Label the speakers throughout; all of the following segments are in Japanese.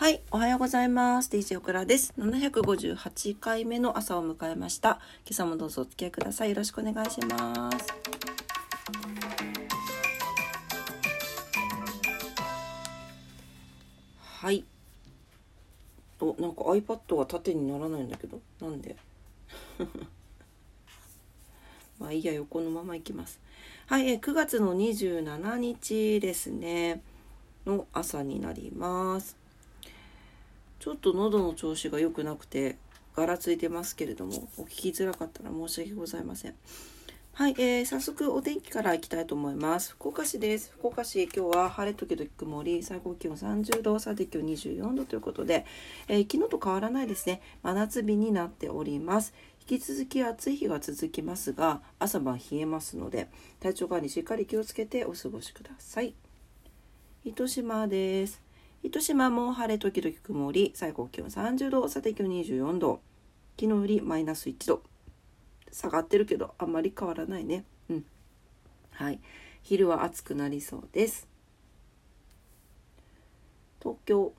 Speaker 1: はい、おはようございます。DJ オクラです。758回目の朝を迎えました。今朝もどうぞお付き合いください。よろしくお願いします。はい。お、なんか iPad が縦にならないんだけど、なんで？まあいいや、横のままいきます。はい、え9月の27日ですね。の朝になります。ちょっと喉の調子が良くなくてガラついてますけれどもお聞きづらかったら申し訳ございません。はい、えー、早速お天気からいきたいと思います。福岡市です。福岡市今日は晴れ時々曇り。最高気温30度最低気温24度ということで、えー昨日と変わらないですね。真夏日になっております。引き続き暑い日が続きますが朝晩冷えますので体調管理しっかり気をつけてお過ごしください。糸島です。糸島も晴れ時々曇り最高気温30度最低気温24度昨日よりマイナス1度下がってるけどあんまり変わらないね。うん。はい。昼は暑くなりそうです。東京。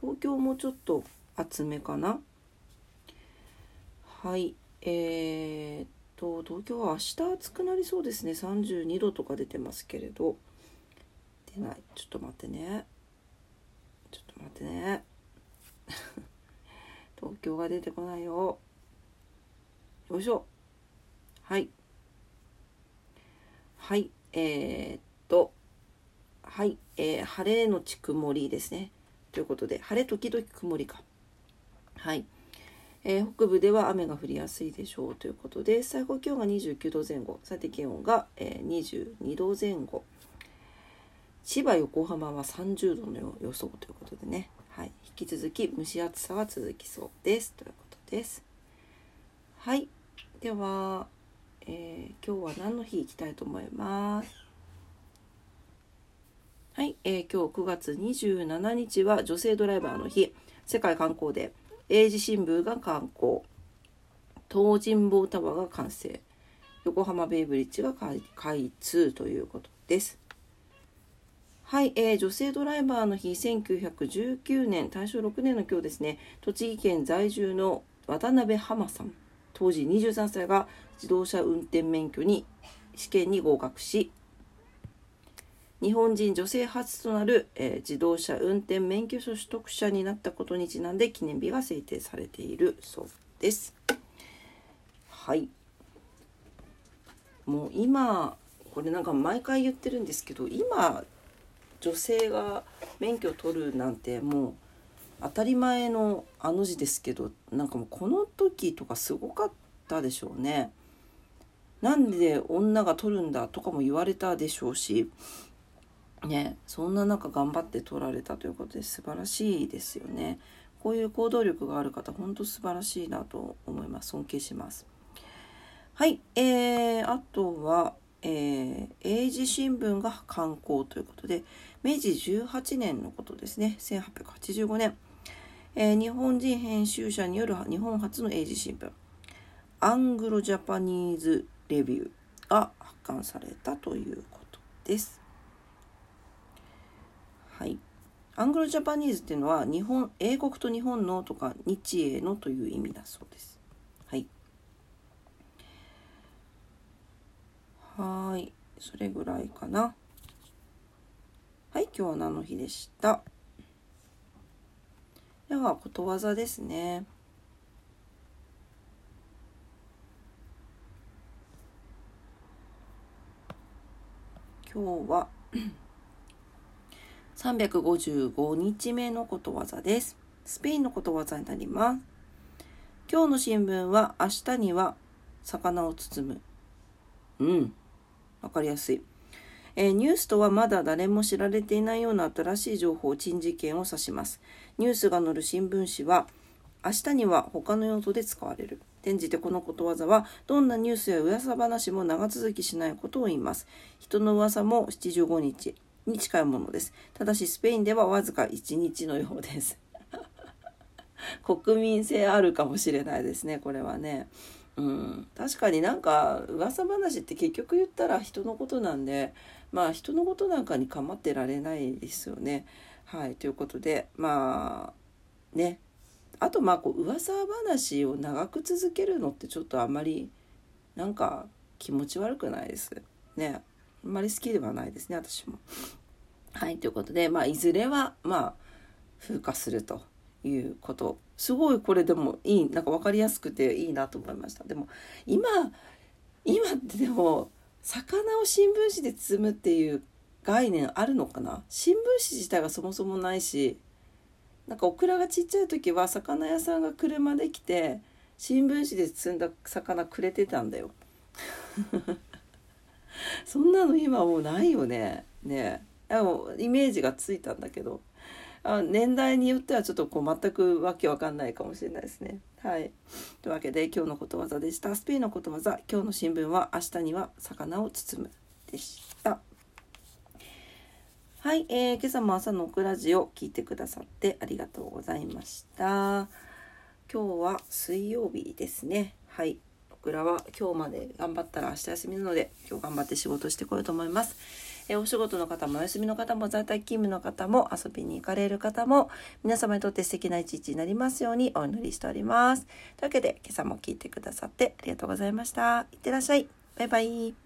Speaker 1: 東京もちょっと暑めかな。はい。えー、っと東京は明日暑くなりそうですね。32度とか出てますけれど。出ない。ちょっと待ってね。ちょっと待ってね。東京が出てこないよ。よいしょ。はい。はい。えー、っと。はい、えー晴れのち曇りですね。ということで晴れ時々曇りか。はい。えー北部では雨が降りやすいでしょうということで最高気温が29度前後。最低気温が、えー22度前後。千葉横浜は30度の予想ということでね、はい、引き続き蒸し暑さは続きそうです。ということです。はい。では、えー今日は何の日いきたいと思います？はい、えー今日9月27日は女性ドライバーの日。世界観光で英字新聞が観光東尋坊タワーが完成。横浜ベイブリッジが開開通ということです。はい、えー女性ドライバーの日1919年大正6年の今日ですね。栃木県在住の渡辺浜さん。当時23歳が自動車運転免許に試験に合格し日本人女性初となる、えー自動車運転免許証取得者になったことにちなんで記念日が制定されているそうです。はい。もう今これなんか毎回言ってるんですけど今女性が免許を取るなんてもう当たり前のあの字ですけどなんかもうこの時とかすごかったでしょうね。なんで女が取るんだとかも言われたでしょうしねそんな中頑張って取られたということで素晴らしいですよね。こういう行動力がある方本当素晴らしいなと思います尊敬します。はい、えー、あとは、えー、英字新聞が刊行ということで明治18年のことですね1885年、えー日本人編集者による日本初の英字新聞アングロジャパニーズレビューが発刊されたということです。はい。アングロジャパニーズっていうのは日本英国と日本のとか日英のという意味だそうです。はい。はい。それぐらいかな。はい。今日は何の日でした？では、ことわざですね。今日は 355日目のことわざです。スペインのことわざになります。今日の新聞は明日には魚を包む。うん。わかりやすい。えーニュースとはまだ誰も知られていないような新しい情報、珍事件を指します。ニュースが載る新聞紙は明日には他の用途で使われる。転じてこのことわざはどんなニュースや噂話も長続きしないことを言います。人の噂も75日に近いものです。ただしスペインではわずか1日のようです。国民性あるかもしれないですね、これはね。うん、確かになんか噂話って結局言ったら人のことなんでまあ人のことなんかに構ってられないですよね。はい。ということでまあね。あとまあこう噂話を長く続けるのってちょっとあんまりなんか気持ち悪くないですね。あんまり好きではないですね私も。はい。ということでまあいずれはまあ風化するということすごいこれでもいいなんか分かりやすくていいなと思いました。でも今今ってでも魚を新聞紙で包むっていう概念あるのかな？新聞紙自体がそもそもないしなんかオクラがちっちゃい時は魚屋さんが車で来て新聞紙で包んだ魚くれてたんだよ。そんなの今もうないよね。ね。でもイメージがついたんだけど。あ年代によってはちょっとこう全くわけわかんないかもしれないですね。はい。というわけで今日のことわざでした。スペインのことわざ、今日の新聞は明日には魚を包むでした。はい、えー、今朝も朝のオクラジオ聞いてくださってありがとうございました。今日は水曜日ですね。はい。オクラは今日まで頑張ったら明日休みなので今日頑張って仕事してこようと思います。えお仕事の方もお休みの方も在宅勤務の方も遊びに行かれる方も皆様にとって素敵な一日になりますようにお祈りしております。というわけで今朝も聞いてくださってありがとうございました。いってらっしゃい。バイバイ。